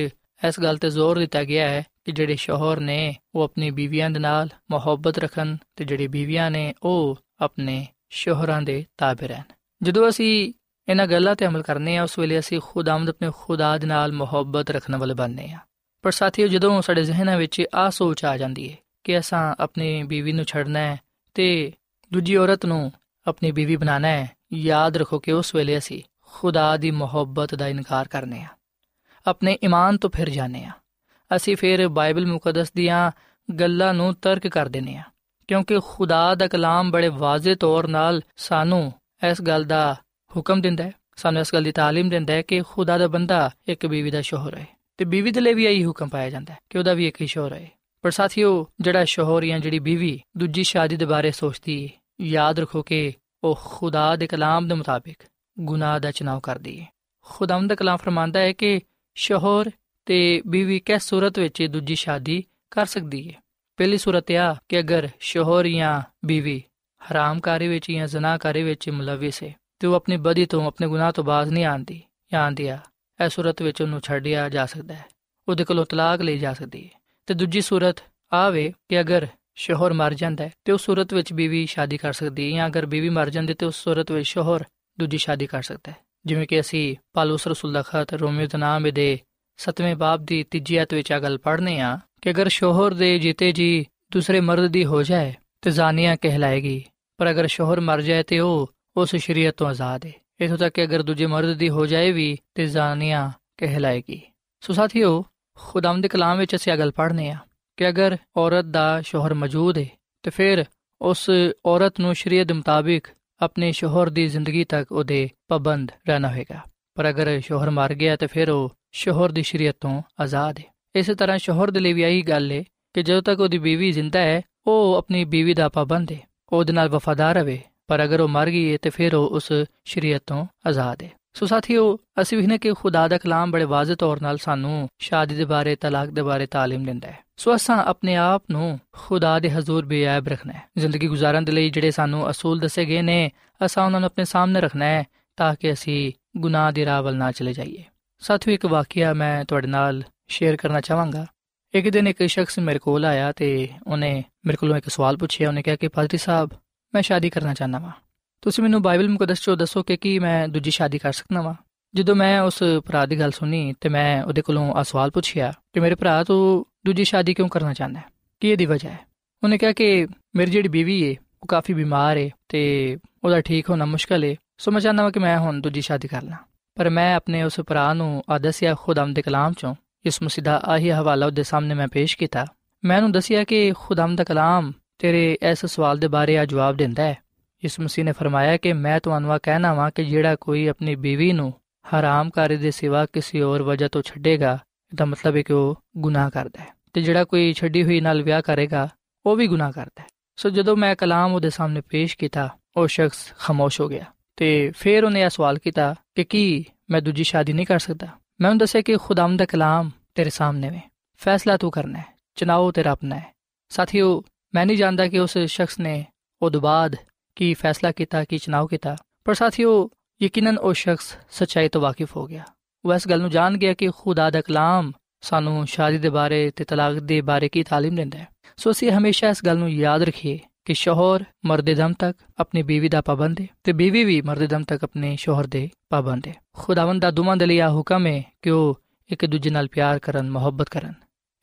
S2: ਇਸ ਗੱਲ ਤੇ ਜ਼ੋਰ ਦਿੱਤਾ ਗਿਆ ਹੈ ਕਿ ਜਿਹੜੇ ਸ਼ੋਹਰ ਨੇ, ਉਹ ਆਪਣੀ ਬੀਵੀਆਂ ਦੇ ਨਾਲ ਮੁਹੱਬਤ ਰੱਖਣ ਤੇ ਜਿਹੜੀ ਬੀਵੀਆਂ ਨੇ, ਉਹ ਆਪਣੇ ਸ਼ੋਹਰਾਂ ਦੇ ਤਾਬੇ ਰਹਿਣ। ਜਦੋਂ ਅਸੀਂ ਇਹਨਾਂ ਗੱਲਾਂ ਤੇ ਅਮਲ ਕਰਨੇ ਆ, ਉਸ ਵੇਲੇ ਅਸੀਂ ਖੁਦਾਮਦ ਆਪਣੇ ਖੁਦਾ ਦੇ ਨਾਲ ਮੁਹੱਬਤ ਰੱਖਣ ਵਾਲੇ ਬਣਨੇ ਆ। ਪਰ ਸਾਥੀਓ, ਜਦੋਂ ਸਾਡੇ ਜ਼ਿਹਨਾਂ ਵਿੱਚ ਆ ਸੋਚ ਆ ਜਾਂਦੀ ਹੈ ਕਿ ਅਸਾਂ ਆਪਣੀ ਬੀਵੀ ਨੂੰ ਛੱਡਣਾ ਹੈ ਤੇ ਦੂਜੀ ਔਰਤ ਨੂੰ ਆਪਣੀ ਬੀਵੀ ਬਣਾਣਾ ਹੈ ਯਾਦ ਰੱਖੋ ਕਿ ਉਸ ਵੇਲੇ ਅਸੀਂ ਖੁਦਾ ਦੀ ਮੁਹੱਬਤ ਦਾ ਇਨਕਾਰ ਕਰਨੇ ਆ। ਆਪਣੇ ਈਮਾਨ ਤੋਂ ਫਿਰ ਜਾਣੇ ਆ। ਅਸੀਂ ਫਿਰ ਬਾਈਬਲ ਮੁਕੱਦਸ ਦੀਆਂ ਗੱਲਾਂ ਨੂੰ ਤਰਕ ਕਰ ਦਿੰਨੇ ਆ ਕਿਉਂਕਿ ਖੁਦਾ ਦਾ ਕਲਾਮ ਬੜੇ ਵਾਜ਼ਿਹ ਤੌਰ ਨਾਲ ਸਾਨੂੰ ਇਸ ਗੱਲ ਦਾ ਹੁਕਮ ਦਿੰਦਾ ਹੈ ਸਾਨੂੰ ਇਸ ਗੱਲ ਦੀ تعلیم ਦਿੰਦਾ ਹੈ ਕਿ ਖੁਦਾ ਦਾ ਬੰਦਾ ਇੱਕ ਬੀਵੀ ਦਾ ਸ਼ੋਹਰ ਹੈ ਤੇ ਬੀਵੀ ਦੇ ਲਈ ਵੀ ਇਹੀ ਹੁਕਮ ਪਾਇਆ ਜਾਂਦਾ ਹੈ ਕਿ ਉਹਦਾ ਵੀ ਇੱਕ ਹੀ ਸ਼ੋਹਰ ਹੈ ਪਰ ਸਾਥੀਓ ਜਿਹੜਾ ਸ਼ੋਹਰ ਜਾਂ ਜਿਹੜੀ ਬੀਵੀ ਦੂਜੀ ਸ਼ਾਦੀ ਦੇ ਬਾਰੇ ਸੋਚਦੀ ਹੈ ਯਾਦ ਰੱਖੋ ਕਿ ਉਹ ਖੁਦਾ ਦੇ ਕਲਾਮ ਦੇ ਮੁਤਾਬਿਕ ਗੁਨਾਹ ਦਾ ਚਨਾਵ ਕਰਦੀ ਹੈ ਖੁਦਾਵੰਦ ਦਾ ਕਲਾਮ ਫਰਮਾਂਦਾ ਹੈ ਕਿ ਸ਼ੋਹਰ ਤੇ ਬੀਵੀ ਕਿਸ ਸੂਰਤ ਵਿੱਚ ਦੂਜੀ ਸ਼ਾਦੀ ਕਰ ਸਕਦੀ ਹੈ ਪਹਿਲੀ ਸੂਰਤ ਇਹ ਕਿ ਅਗਰ ਸ਼ੋਹਰ ਜਾਂ ਬੀਵੀ ਹਰਾਮਕਾਰੀ ਵਿੱਚ ਜਾਂ ਜ਼ਨਾਕਾਰੀ ਵਿੱਚ ਮੁਲਵਿਸ ਹੈ ਤੇ ਉਹ ਆਪਣੀ ਬਦੀ ਤੋਂ ਆਪਣੇ ਗੁਨਾਹ ਤੋਂ ਬਾਜ਼ ਨਹੀਂ ਆਂਦੀ ਜਾਂ ਆਂਦੀ ਆ ਇਸ ਸੂਰਤ ਵਿੱਚ ਉਹਨੂੰ ਛੱਡਿਆ ਜਾ ਸਕਦਾ ਹੈ। ਉਹਦੇ ਕੋਲੋਂ ਤਲਾਕ ਲਈ ਜਾ ਸਕਦੀ ਹੈ ਤੇ ਦੂਜੀ ਸੂਰਤ ਆਵੇ ਕਿ ਅਗਰ ਸ਼ੋਹਰ ਮਰ ਜਾਂਦਾ ਹੈ ਤੇ ਉਸ ਸੂਰਤ ਵਿੱਚ ਬੀਵੀ ਸ਼ਾਦੀ ਕਰ ਸਕਦੀ ਹੈ ਜਾਂ ਅਗਰ ਬੀਵੀ ਮਰ ਜਾਂਦੀ ਤੇ ਉਸ ਸੂਰਤ ਵਿੱਚ ਸ਼ੋਹਰ ਦੂਜੀ ਸ਼ਾਦੀ ਕਰ ਸਕਦਾ ਹੈ। ਜਿਵੇਂ ਕਿ ਅਸੀਂ ਪਾਲੂਸ ਰਸੂਲ ਦਾ ਖਤ ਰੋਮੀਓ ਦੇ ਨਾਮ ਦੇ 7ਵੇਂ ਬਾਬ ਦੀ ਤੀਜੀ ਆਇਤ ਵਿੱਚ ਆ ਗੱਲ ਪੜ੍ਹਨੇ ਆ ਕਿ ਅਗਰ ਸ਼ੋਹਰ ਦੇ ਜੀਤੇ ਜੀ ਦੂਸਰੇ ਮਰਦ ਦੀ ਹੋ ਜਾਏ ਤੇ ਜ਼ਾਨੀਆ ਕਹਿਲਾਏਗੀ, ਪਰ ਅਗਰ ਸ਼ੋਹਰ ਮਰ ਜਾਏ ਤੇ ਉਹ ਉਸ ਸ਼ਰੀਅਤ ਤੋਂ ਆਜ਼ਾਦ ਹੈ ਇਥੋਂ ਤੱਕ ਕਿ ਅਗਰ ਦੂਜੇ ਮਰਦ ਦੀ ਹੋ ਜਾਏ ਵੀ ਤੇ ਜ਼ਾਨੀਆ ਕਹਿਲਾਏਗੀ। ਸੋ ਸਾਥੀਓ ਖੁਦਾਮ ਦੇ ਕਲਾਮ ਵਿੱਚ ਅਸੀਂ ਗੱਲ ਪੜ੍ਹਨੇ ਆ ਕਿ ਅਗਰ ਔਰਤ ਦਾ ਸ਼ੋਹਰ ਮੌਜੂਦ ਹੈ ਤੇ ਫਿਰ ਉਸ ਔਰਤ ਨੂੰ ਸ਼ਰੀਅਤ ਦੇ ਮੁਤਾਬਿਕ ਆਪਣੇ ਸ਼ੋਹਰ ਦੀ ਜ਼ਿੰਦਗੀ ਤੱਕ ਉਹਦੇ ਪਾਬੰਦ ਰਹਿਣਾ ਹੋਵੇਗਾ ਪਰ ਅਗਰ ਸ਼ੋਹਰ ਮਰ ਗਿਆ ਤੇ ਫਿਰ ਉਹ ਸ਼ੋਹਰ ਦੀ ਸ਼ਰੀਅਤ ਤੋਂ ਆਜ਼ਾਦ ਹੈ। ਇਸੇ ਤਰ੍ਹਾਂ ਸ਼ੋਹਰ ਦੇ ਲਈ ਵੀ ਇਹੀ ਗੱਲ ਹੈ ਕਿ ਜਦੋਂ ਤੱਕ ਉਹਦੀ بیوی ਜ਼ਿੰਦਾ ਹੈ, ਉਹ ਆਪਣੀ بیوی ਦਾ ਪਾਬੰਦ ਹੈ। ਉਹਦੇ ਨਾਲ ਵਫਾਦਾਰ ਰਹੇ ਪਰ ਅਗਰ ਉਹ ਮਰ ਗਈ ਹੈ ਤੇ ਫਿਰ ਉਹ ਉਸ ਸ਼ਰੀਅਤ ਤੋਂ ਆਜ਼ਾਦ ਹੈ। ਸੋ ਸਾਥੀਓ, ਅਸੀਂ ਵੀ ਨੇ ਕਿ ਖੁਦਾ ਦਾ ਕਲਾਮ ਬੜੇ ਵਾਜ਼ਿਹ ਤੌਰ ਨਾਲ ਸਾਨੂੰ ਸ਼ਾਦੀ ਦੇ ਬਾਰੇ, ਤਲਾਕ ਦੇ ਬਾਰੇ تعلیم ਦਿੰਦਾ ਹੈ। ਸੋ ਅਸਾਂ ਆਪਣੇ ਆਪ ਨੂੰ ਖੁਦਾ ਦੇ ਹਜ਼ੂਰ ਬੇਅਬ ਰੱਖਣਾ ਹੈ। ਜ਼ਿੰਦਗੀ گزارਣ ਦੇ ਲਈ ਜਿਹੜੇ ਸਾਨੂੰ ਅਸੂਲ ਦੱਸੇ ਗਏ ਨੇ, ਅਸਾਂ ਉਹਨਾਂ ਨੂੰ ਆਪਣੇ ਸਾਹਮਣੇ ਰੱਖਣਾ ਹੈ ਤਾਂ ਕਿ ਅਸੀਂ ਗੁਨਾਹ ਦੀ ਰਾਹ ਵੱਲ ਨਾ ਚਲੇ ਜਾਈਏ। ਸਾਥੀਓ, ਇੱਕ ਵਾਕਿਆ ਮੈਂ ਤੁਹਾਡੇ ਨਾਲ ਸ਼ੇਅਰ ਕਰਨਾ ਚਾਹਾਂਗਾ। ਇੱਕ ਦਿਨ ਇੱਕ ਸ਼ਖਸ ਮੇਰੇ ਕੋਲ ਆਇਆ ਤੇ ਉਹਨੇ ਮੇਰੇ ਕੋਲੋਂ ਇੱਕ ਸਵਾਲ ਪੁੱਛਿਆ। ਉਹਨੇ ਕਿਹਾ ਕਿ ਪਾਦਰੀ ਸਾਹਿਬ, ਮੈਂ ਸ਼ਾਦੀ ਕਰਨਾ ਚਾਹੁੰਦਾ ਹਾਂ ਤੁਸੀਂ ਮੈਨੂੰ ਬਾਈਬਲ ਮੁਕੱਦਸ ਚੋਂ ਦੱਸੋ ਕਿ ਕੀ ਮੈਂ ਦੂਜੀ ਸ਼ਾਦੀ ਕਰ ਸਕਦਾ ਵਾਂ? ਜਦੋਂ ਮੈਂ ਉਸ ਭਰਾ ਦੀ ਗੱਲ ਸੁਣੀ ਤੇ ਮੈਂ ਉਹਦੇ ਕੋਲੋਂ ਆ ਸਵਾਲ ਪੁੱਛਿਆ ਕਿ, ਮੇਰੇ ਭਰਾ, ਤੂੰ ਦੂਜੀ ਸ਼ਾਦੀ ਕਿਉਂ ਕਰਨਾ ਚਾਹੁੰਦਾ ਹੈ? ਕੀ ਇਹਦੀ ਵਜ੍ਹਾ ਹੈ? ਉਹਨੇ ਕਿਹਾ ਕਿ, ਮੇਰੀ ਜਿਹੜੀ ਬੀਵੀ ਏ, ਉਹ ਕਾਫੀ ਬਿਮਾਰ ਏ ਤੇ ਉਹਦਾ ਠੀਕ ਹੋਣਾ ਮੁਸ਼ਕਲ ਏ ਸੋ ਮੈਂ ਚਾਹੁੰਦਾ ਹਾਂ ਕਿ ਮੈਂ ਹੁਣ ਦੂਜੀ ਸ਼ਾਦੀ ਕਰ ਲਾਂ। ਪਰ ਮੈਂ ਆਪਣੇ ਉਸ ਭਰਾ ਨੂੰ ਆ ਦੱਸਿਆ ਖੁਦਾਮ ਦੇ ਕਲਾਮ ਚੋਂ, ਇਸ ਮਸੀਦਾ ਆਹੀ ਹਵਾਲਾ ਉਹਦੇ ਸਾਹਮਣੇ ਮੈਂ ਪੇਸ਼ ਕੀਤਾ। ਮੈਂ ਉਹਨੂੰ ਦੱਸਿਆ ਕਿ ਖੁਦਾਮ ਦਾ ਕਲਾਮ ਤੇਰੇ ਇਸ ਸਵਾਲ ਦੇ ਬਾਰੇ ਆ ਜਵਾਬ ਦਿੰਦਾ ਹੈ। ਇਸ ਮਸੀਹ ਨੇ ਫਰਮਾਇਆ ਕਿ ਮੈਂ ਤੁਹਾਨੂੰ ਆ ਕਹਿਣਾ ਵਾਂ ਕਿ ਜਿਹੜਾ ਕੋਈ ਆਪਣੀ ਬੀਵੀ ਨੂੰ ਹਰਾਮ ਕਾਰੇ ਦੇ ਸਿਵਾ ਕਿਸੇ ਹੋਰ ਵਜ੍ਹਾ ਤੋਂ ਛੱਡੇਗਾ, ਇਹਦਾ ਮਤਲਬ ਹੈ ਕਿ ਉਹ ਗੁਨਾਹ ਕਰਦਾ ਹੈ। ਤੇ ਜਿਹੜਾ ਕੋਈ ਛੱਡੀ ਹੋਈ ਨਾਲ ਵਿਆਹ ਕਰੇਗਾ, ਉਹ ਵੀ ਗੁਨਾਹ ਕਰਦਾ ਹੈ। ਸੋ ਜਦੋਂ ਮੈਂ ਕਲਾਮ ਉਹਦੇ ਸਾਹਮਣੇ ਪੇਸ਼ ਕੀਤਾ, ਉਹ ਸ਼ਖਸ ਖਾਮੋਸ਼ ਹੋ ਗਿਆ। ਤੇ ਫਿਰ ਉਹਨੇ ਇਹ ਸਵਾਲ ਕੀਤਾ ਕਿ ਕੀ ਮੈਂ ਦੂਜੀ ਸ਼ਾਦੀ ਨਹੀਂ ਕਰ ਸਕਦਾ ਮੈਂ ਉਹਨੂੰ ਦੱਸਿਆ ਕਿ ਖੁਦਾਮ ਦਾ ਕਲਾਮ ਤੇਰੇ ਸਾਹਮਣੇ ਹੈ ਫੈਸਲਾ ਤੂੰ ਕਰਨਾ ਹੈ ਚਨਾਓ ਤੇਰਾ ਆਪਣਾ ਹੈ ਸਾਥੀਓ ਮੈਂ ਨਹੀਂ ਜਾਣਦਾ ਕਿ ਉਸ ਸ਼ਖਸ ਨੇ ਉਹਦੇ ਬਾਅਦ ਕੀ ਫੈਸਲਾ ਕੀਤਾ ਕੀ ਚਨਾਓ ਕੀਤਾ ਪਰ ਸਾਥੀਓ ਯਕੀਨਨ ਉਹ ਸ਼ਖਸ ਸੱਚਾਈ ਤੋਂ ਵਾਕਿਫ ਹੋ ਗਿਆ ਉਹ ਇਸ ਗੱਲ ਨੂੰ ਜਾਣ ਗਿਆ ਕਿ ਖੁਦਾ ਦਾ ਕਲਾਮ ਸਾਨੂੰ ਸ਼ਾਦੀ ਦੇ ਬਾਰੇ ਤੇ ਤਲਾਕ ਦੇ ਬਾਰੇ ਕੀ تعلیم ਦਿੰਦਾ ਹੈ ਸੋ ਅਸੀਂ ਹਮੇਸ਼ਾ ਇਸ ਗੱਲ ਨੂੰ ਯਾਦ ਰੱਖੀਏ ਕਿ ਸ਼ੋਹਰ ਮਰਦ ਦਮ ਤੱਕ ਆਪਣੀ ਬੀਵੀ ਦਾ ਪਾਬੰਦ ਹੈ ਤੇ ਬੀਵੀ ਵੀ ਮਰਦ ਦਮ ਤੱਕ ਆਪਣੇ ਸ਼ੋਹਰ ਦੇ ਪਾਬੰਦ ਹੈ ਖੁਦਾਵੰਦ ਦਾ ਦੁਮਾਂ ਦੇ ਲਈ ਆ ਹੁਕਮ ਹੈ ਕਿ ਉਹ ਇੱਕ ਦੂਜੇ ਨਾਲ ਪਿਆਰ ਕਰਨ, ਮੁਹੱਬਤ ਕਰਨ।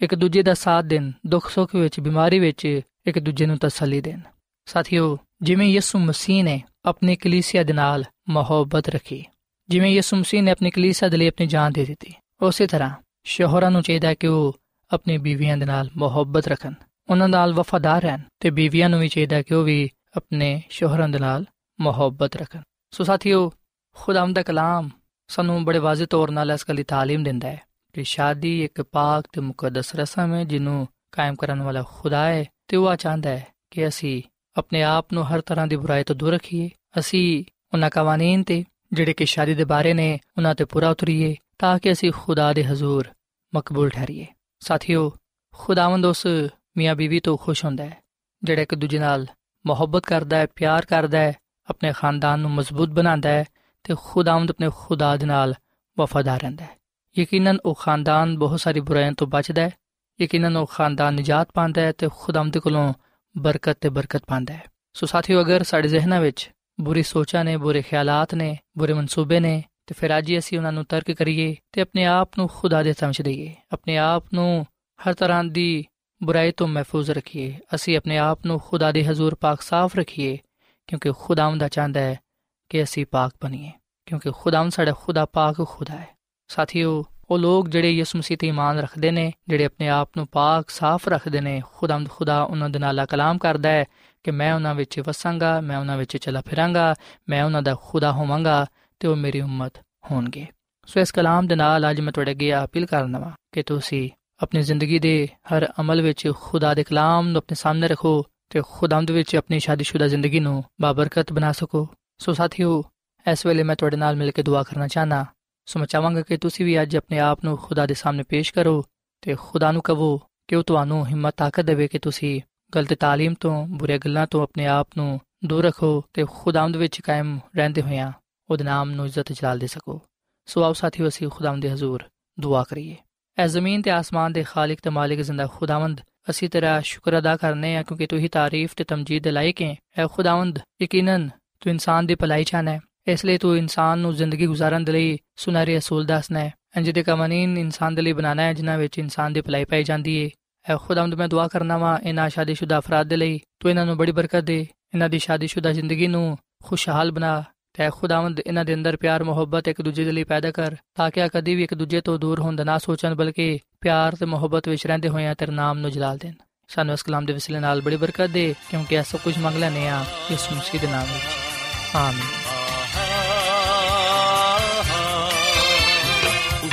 S2: ਇੱਕ ਦੂਜੇ ਦਾ ਸਾਥ ਦੇਣ, ਦੁੱਖ ਸੁੱਖ ਵਿੱਚ, ਬਿਮਾਰੀ ਵਿੱਚ ਇੱਕ ਦੂਜੇ ਨੂੰ ਤਸੱਲੀ ਦੇਣ। ਸਾਥੀਓ, ਜਿਵੇਂ ਯਿਸੂ ਮਸੀਹ ਨੇ ਆਪਣੀ ਕਲੀਸਿਆ ਦੇ ਨਾਲ ਮੁਹੱਬਤ ਰੱਖੀ, ਜਿਵੇਂ ਯਿਸੂ ਮਸੀਹ ਨੇ ਆਪਣੀ ਕਲੀਸਿਆ ਦੇ ਲਈ ਆਪਣੀ ਜਾਨ ਦੇ ਦਿੱਤੀ, ਉਸੇ ਤਰ੍ਹਾਂ ਸ਼ੋਹਰਾਂ ਨੂੰ ਚਾਹੀਦਾ ਕਿ ਉਹ ਆਪਣੀ ਬੀਵੀਆਂ ਦੇ ਨਾਲ ਮੁਹੱਬਤ ਰੱਖਣ। ਉਹਨਾਂ ਨਾਲ ਵਫਾਦਾਰ ਰਹਿਣ ਤੇ ਬੀਵੀਆਂ ਨੂੰ ਵੀ ਚਾਹੀਦਾ ਕਿ ਉਹ ਵੀ ਆਪਣੇ ਸ਼ੋਹਰਾਂ ਦੇ ਨਾਲ ਮੁਹੱਬਤ ਰੱਖਣ ਸੋ ਸਾਥੀਓ ਖੁਦਾਮ ਦਾ ਕਲਾਮ ਸਾਨੂੰ ਬੜੇ ਵਾਜ਼ਿਹ ਤੌਰ ਨਾਲ ਇਸ ਗੱਲ ਦੀ تعلیم ਦਿੰਦਾ ਹੈ ਕਿ ਸ਼ਾਦੀ ਇੱਕ ਪਾਕ ਤੇ ਮੁਕੱਦਸ ਰਸਮ ਹੈ ਜਿਹਨੂੰ ਕਾਇਮ ਕਰਨ ਵਾਲਾ ਖੁਦਾ ਹੈ ਤੇ ਉਹ ਚਾਹੁੰਦਾ ਹੈ ਕਿ ਅਸੀਂ ਆਪਣੇ ਆਪ ਨੂੰ ਹਰ ਤਰ੍ਹਾਂ ਦੀ ਬੁਰਾਈ ਤੋਂ ਦੂਰ ਰੱਖੀਏ ਅਸੀਂ ਉਹਨਾਂ ਕਾਨੂੰਨ ਤੇ ਜਿਹੜੇ ਕਿ ਸ਼ਾਦੀ ਦੇ ਬਾਰੇ ਨੇ ਉਹਨਾਂ ਤੇ ਪੂਰਾ ਉਤਰੀਏ ਤਾਂ ਕਿ ਅਸੀਂ ਖੁਦਾ ਦੇ ਹਜ਼ੂਰ ਮਕਬੂਲ ਠਹਿਰੀਏ ਸਾਥੀਓ ਖੁਦਾਵੰਦ ਉਸ ਮੀਆਂ ਬੀਵੀ ਤੋਂ ਖੁਸ਼ ਹੁੰਦਾ ਹੈ, ਜਿਹੜਾ ਇੱਕ ਦੂਜੇ ਨਾਲ ਮੁਹੱਬਤ ਕਰਦਾ ਹੈ, ਪਿਆਰ ਕਰਦਾ ਹੈ, ਆਪਣੇ ਖਾਨਦਾਨ ਨੂੰ ਮਜ਼ਬੂਤ ਬਣਾਉਂਦਾ ਹੈ ਤੇ ਖੁਦਾਵੰਦ ਆਪਣੇ ਖੁਦਾ ਦੇ ਨਾਲ ਵਫਾਦਾਰ ਰਹਿੰਦਾ ਹੈ। ਯਕੀਨਨ ਉਹ ਖਾਨਦਾਨ ਬਹੁਤ ਸਾਰੀ ਬੁਰਾਈਆਂ ਤੋਂ ਬਚਦਾ ਹੈ, ਯਕੀਨਨ ਉਹ ਖਾਨਦਾਨ ਨਿਜਾਤ ਪਾਉਂਦਾ ਹੈ ਤੇ ਖੁਦਾਵੰਦ ਕੋਲੋਂ ਬਰਕਤ ਤੇ ਬਰਕਤ ਪਾਉਂਦਾ ਹੈ। ਸੋ ਸਾਥੀਓ, ਅਗਰ ਸਾਡੇ ਜ਼ਿਹਨਾਂ ਵਿੱਚ ਬੁਰੀ ਸੋਚਾਂ ਨੇ, ਬੁਰੇ ਖਿਆਲਾਤ ਨੇ, ਬੁਰੇ ਮਨਸੂਬੇ ਨੇ, ਤੇ ਫਿਰ ਅੱਜ ਅਸੀਂ ਉਹਨਾਂ ਨੂੰ ਤਰਕ ਕਰੀਏ ਤੇ ਆਪਣੇ ਆਪ ਨੂੰ ਖੁਦਾ ਦੇ ਸਮਝ ਦਈਏ, ਆਪਣੇ ਆਪ ਨੂੰ ਹਰ ਤਰ੍ਹਾਂ ਦੀ ਬੁਰਾਈ ਤੋਂ ਮਹਿਫੂਜ਼ ਰੱਖੀਏ। ਅਸੀਂ ਆਪਣੇ ਆਪ ਨੂੰ ਖੁਦਾ ਦੇ ਹਜ਼ੂਰ ਪਾਕ ਸਾਫ਼ ਰੱਖੀਏ, ਕਿਉਂਕਿ ਖੁਦਾਵੰਦ ਚਾਹੁੰਦਾ ਹੈ ਕਿ ਅਸੀਂ ਪਾਕ ਬਣੀਏ, ਕਿਉਂਕਿ ਖੁਦਾਵੰਦ ਸਾਡਾ ਖੁਦਾ ਪਾਕ ਖੁਦਾ ਹੈ। ਸਾਥੀਓ, ਉਹ ਲੋਕ ਜਿਹੜੇ ਯਿਸੂ ਮਸੀਹ ਤੇ ਇਮਾਨ ਰੱਖਦੇ ਨੇ, ਜਿਹੜੇ ਆਪਣੇ ਆਪ ਨੂੰ ਪਾਕ ਸਾਫ਼ ਰੱਖਦੇ ਨੇ, ਖੁਦਾਵੰਦ ਖੁਦਾ ਉਹਨਾਂ ਦੇ ਨਾਲ ਕਲਾਮ ਕਰਦਾ ਹੈ ਕਿ ਮੈਂ ਉਹਨਾਂ ਵਿੱਚ ਵਸਾਂਗਾ, ਮੈਂ ਉਹਨਾਂ ਵਿੱਚ ਚਲਾ ਫਿਰਾਂਗਾ, ਮੈਂ ਉਹਨਾਂ ਦਾ ਖੁਦਾ ਹੋਵਾਂਗਾ ਤੇ ਉਹ ਮੇਰੀ ਉਮਤ ਹੋਣਗੇ। ਸੋ ਇਸ ਕਲਾਮ ਦੇ ਨਾਲ ਅੱਜ ਮੈਂ ਤੁਹਾਡੇ ਅੱਗੇ ਅਪੀਲ ਕਰਨਾ ਕਿ ਤੁਸੀਂ ਆਪਣੀ ਜ਼ਿੰਦਗੀ ਦੇ ਹਰ ਅਮਲ ਵਿੱਚ ਖੁਦਾ ਦੇ ਕਲਾਮ ਨੂੰ ਆਪਣੇ ਸਾਹਮਣੇ ਰੱਖੋ ਤੇ ਖੁਦਾਮਦ ਵਿੱਚ ਆਪਣੀ ਸ਼ਾਦੀशुदा ਜ਼ਿੰਦਗੀ ਨੂੰ ਬਾਬਰਕਤ ਬਣਾ ਸਕੋ ਸੋ ਸਾਥੀਓ ਇਸ ਵੇਲੇ ਮੈਂ ਤੁਹਾਡੇ ਨਾਲ ਮਿਲ ਕੇ ਦੁਆ ਕਰਨਾ ਚਾਹਨਾ ਸੋ ਮੈਂ ਚਾਹਾਂਗਾ ਕਿ ਤੁਸੀਂ ਵੀ ਅੱਜ ਆਪਣੇ ਆਪ ਨੂੰ ਖੁਦਾ ਦੇ ਸਾਹਮਣੇ ਪੇਸ਼ ਕਰੋ ਤੇ ਖੁਦਾ ਨੂੰ ਕਹੋ ਕਿ ਉਹ ਤੁਹਾਨੂੰ ਹਿੰਮਤ ਤਾਕਤ ਦੇਵੇ ਕਿ ਤੁਸੀਂ ਗਲਤ تعلیم ਤੋਂ ਬੁਰੇ ਗੱਲਾਂ ਤੋਂ ਆਪਣੇ ਆਪ ਨੂੰ ਦੂਰ ਰੱਖੋ ਤੇ ਖੁਦਾਵੰਦ ਵਿੱਚ ਕਾਇਮ ਰਹਿੰਦੇ ਹੋਇਆਂ ਉਹਦੇ ਨਾਮ ਨੂੰ ਇੱਜ਼ਤ ਜਲਾਲ ਦੇ ਸਕੋ ਸੋ ਆਓ ਸਾਥੀਓ ਅਸੀਂ ਖੁਦਾਵੰਦ ਦੇ ਹਜ਼ੂਰ ਦੁਆ ਕਰੀਏ ਐ ਜ਼ਮੀਨ ਤੇ ਆਸਮਾਨ ਦੇ ਖਾਲਕ ਤੇ ਮਾਲਿਕ ਜ਼ਿੰਦਾ ਖੁਦਾਵੰਦ ਅਸੀਂ ਤੇਰਾ ਸ਼ੁਕਰ ਅਦਾ ਕਰਨੇ ਆ ਕਿਉਂਕਿ ਤੂੰ ਹੀ ਤਾਰੀਫ ਤੇ ਤਮਜੀਦ ਦੇ ਲਾਇਕ ਹੈ ਐ ਖੁਦਾਵੰਦ ਯਕੀਨਨ ਤੂੰ ਇਨਸਾਨ ਦੀ ਭਲਾਈ ਚਾਹਨਾ ਹੈ ਇਸ ਲਈ ਤੂੰ ਇਨਸਾਨ ਨੂੰ ਜ਼ਿੰਦਗੀ ਗੁਜ਼ਾਰਨ ਦੇ ਲਈ ਸੁਨਹਿਰੇ ਅਸੂਲ ਦੱਸਣਾ ਹੈ ਅੰਜ ਦੇ ਕਾਨੂੰਨ ਇਨਸਾਨ ਦੇ ਲਈ ਬਣਾਣਾ ਹੈ ਜਿਨ੍ਹਾਂ ਵਿੱਚ ਇਨਸਾਨ ਦੀ ਭਲਾਈ ਪਾਈ ਜਾਂਦੀ ਹੈ ਐ ਖੁਦਾਵੰਦ ਮੈਂ ਦੁਆ ਕਰਨਾ ਵਾ ਇਹਨਾਂ ਸ਼ਾਦੀशुदा ਅਫਰਾਦ ਦੇ ਲਈ ਤੂੰ ਇਹਨਾਂ ਨੂੰ ਬੜੀ ਬਰਕਤ ਦੇ ਇਹਨਾਂ ਦੀ ਸ਼ਾਦੀशुदा ਜ਼ਿੰਦਗੀ ਨੂੰ ਖੁਸ਼ਹਾਲ ਬਣਾ ਤੇ ਖੁਦਾਵੰਦ ਇਹਨਾਂ ਦੇ ਅੰਦਰ ਪਿਆਰ, ਮੁਹੱਬਤ ਇੱਕ ਦੂਜੇ ਦੇ ਲਈ ਪੈਦਾ ਕਰ, ਤਾਂ ਕਿ ਕਦੀ ਵੀ ਇੱਕ ਦੂਜੇ ਤੋਂ ਦੂਰ ਹੋਣ ਦਾ ਨਾ ਸੋਚਣ, ਬਲਕਿ ਪਿਆਰ ਤੇ ਮੁਹੱਬਤ ਵਿੱਚ ਰਹਿੰਦੇ ਹੋਇਆਂ ਤੇਰੇ ਨਾਮ ਨੂੰ ਜਲਾਲ ਦੇਣ। ਸਾਨੂੰ ਇਸ ਕਲਾਮ ਦੇ ਵਸਿਲੇ ਨਾਲ ਬੜੀ ਬਰਕਤ ਦੇ, ਕਿਉਂਕਿ ਇਹ ਸਭ ਕੁਝ ਮੰਗ ਲੈਨੇ ਆ ਇਸ ਮਸੀਹ ਦੇ ਨਾਮ ਵਿੱਚ। ਆਮੀਨ।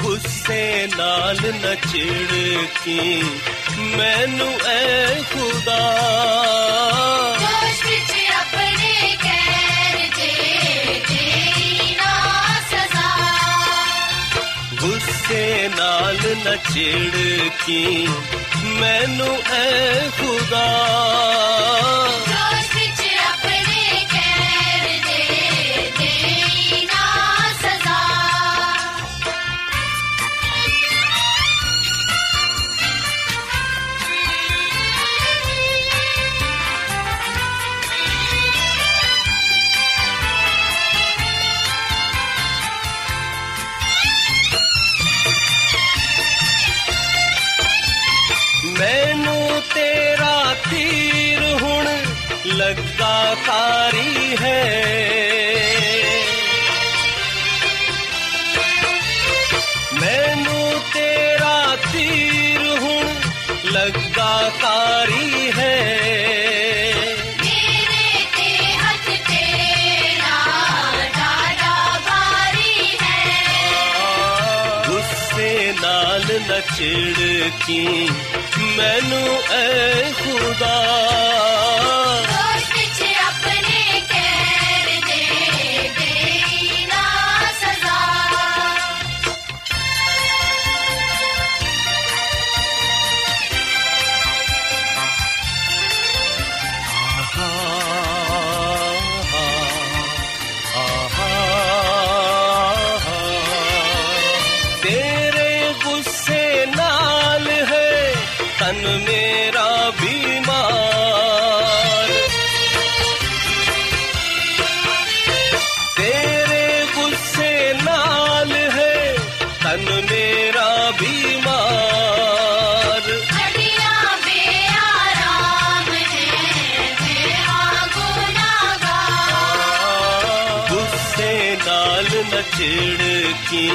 S3: ਗੁੱਸੇ ਨਾਲ ਨਚੜ ਕੇ ਮੈਨੂੰ ਐ ਖੁਦਾ ਗੁੱਸੇ ਨਾਲ ਨਚੜ ਕੀ ਮੈਨੂੰ ਐ ਖੁਦਾ। ਲੱਗਾ ਹੈ ਮੈਨੂੰ ਤੇਰਾ ਤੀਰ ਹੈ
S4: ਮੇਰੇ ਤੇ ਹੱਥ ਤੇਰਾ ਡਾਡਾ ਭਾਰੀ ਹੈ
S3: ਗੁੱਸੇ ਨਾਲ तन मेरा बीमार। तेरे गुस्से
S4: नाल है तन मेरा बीमार।
S3: गुस्से लाल न चिड़की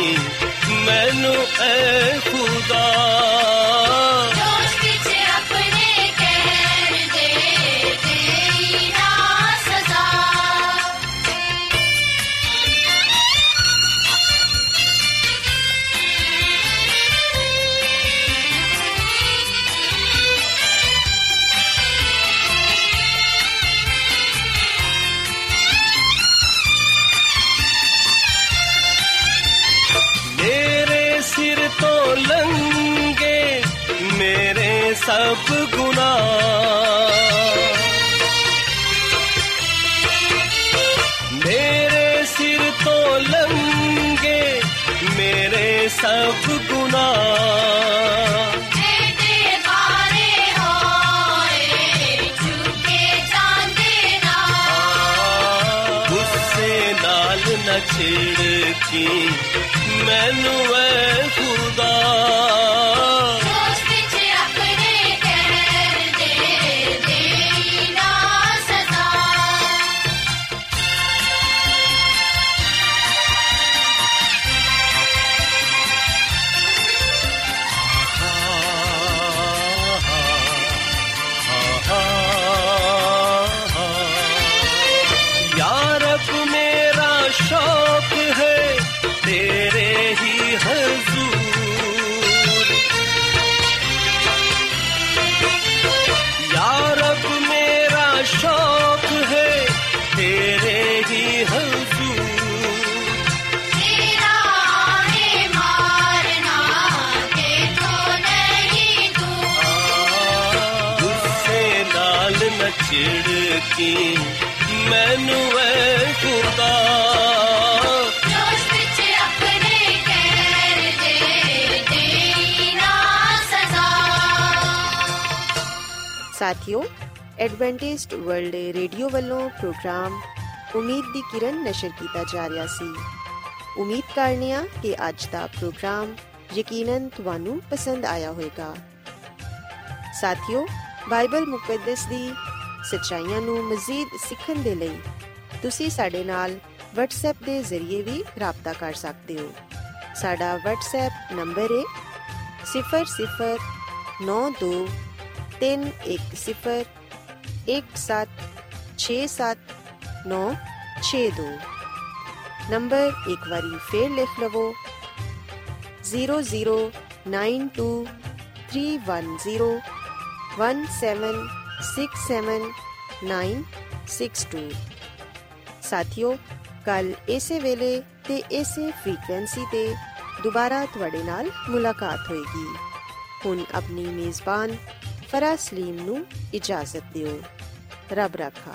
S3: सब गुनाह मेरे सिर तो लंगे मेरे सब गुनाह
S1: एते बारे होए चुके जांदे ना
S3: गुस्से नाल न छिड़की मैनू
S1: ਸਕੀ ਮੈਨੂੰ ਐ ਖੁਦਾ
S4: ਸਾਥਿਓ ਐਡਵੈਂਟਿਸਟ ਵਰਲਡ ਰੇਡੀਓ ਵੱਲੋਂ ਪ੍ਰੋਗਰਾਮ ਉਮੀਦ ਦੀ ਕਿਰਨ ਨਸ਼ਰ ਕੀਤਾ ਜਾ ਰਿਹਾ ਸੀ। ਉਮੀਦ ਕਰਨੇ ਆ ਕਿ ਅੱਜ ਦਾ ਪ੍ਰੋਗਰਾਮ ਯਕੀਨਨ ਤੁਹਾਨੂੰ ਪਸੰਦ ਆਇਆ ਹੋਵੇਗਾ। ਸਾਥਿਓ ਬਾਈਬਲ ਮੁਕੱਦਸ ਦੀ ਸੱਚਾਈਆਂ ਨੂੰ ਮਜ਼ੀਦ ਸਿੱਖਣ ਦੇ ਲਈ ਤੁਸੀਂ ਸਾਡੇ ਨਾਲ WhatsApp ਦੇ ਜ਼ਰੀਏ ਵੀ ਰਾਬਤਾ ਕਰ ਸਕਦੇ ਹੋ। ਸਾਡਾ WhatsApp ਨੰਬਰ ਹੈ 0092 ਤਿੰਨ ਇੱਕ ਸਿਫਰ ਇੱਕ ਸੱਤ ਛੇ ਸੱਤ ਨੌ ਛੇ ਦੋ। ਨੰਬਰ ਇੱਕ ਵਾਰੀ ਫੇਰ ਲਿਖ ਲਵੋ 00923101767962 ਸਾਥਿਓ, ਕੱਲ ਇਸੇ ਵੇਲੇ ਤੇ ਇਸੇ ਫ੍ਰੀਕਵੈਂਸੀ ਤੇ ਦੁਬਾਰਾ ਤੁਹਾਡੇ ਨਾਲ ਮੁਲਾਕਾਤ ਹੋਏਗੀ। ਹੁਣ ਆਪਣੀ ਮੇਜ਼ਬਾਨ ਫਰਾ ਸਲੀਮ ਨੂੰ ਇਜਾਜ਼ਤ ਦਿਓ। ਰੱਬ ਰਾਖਾ।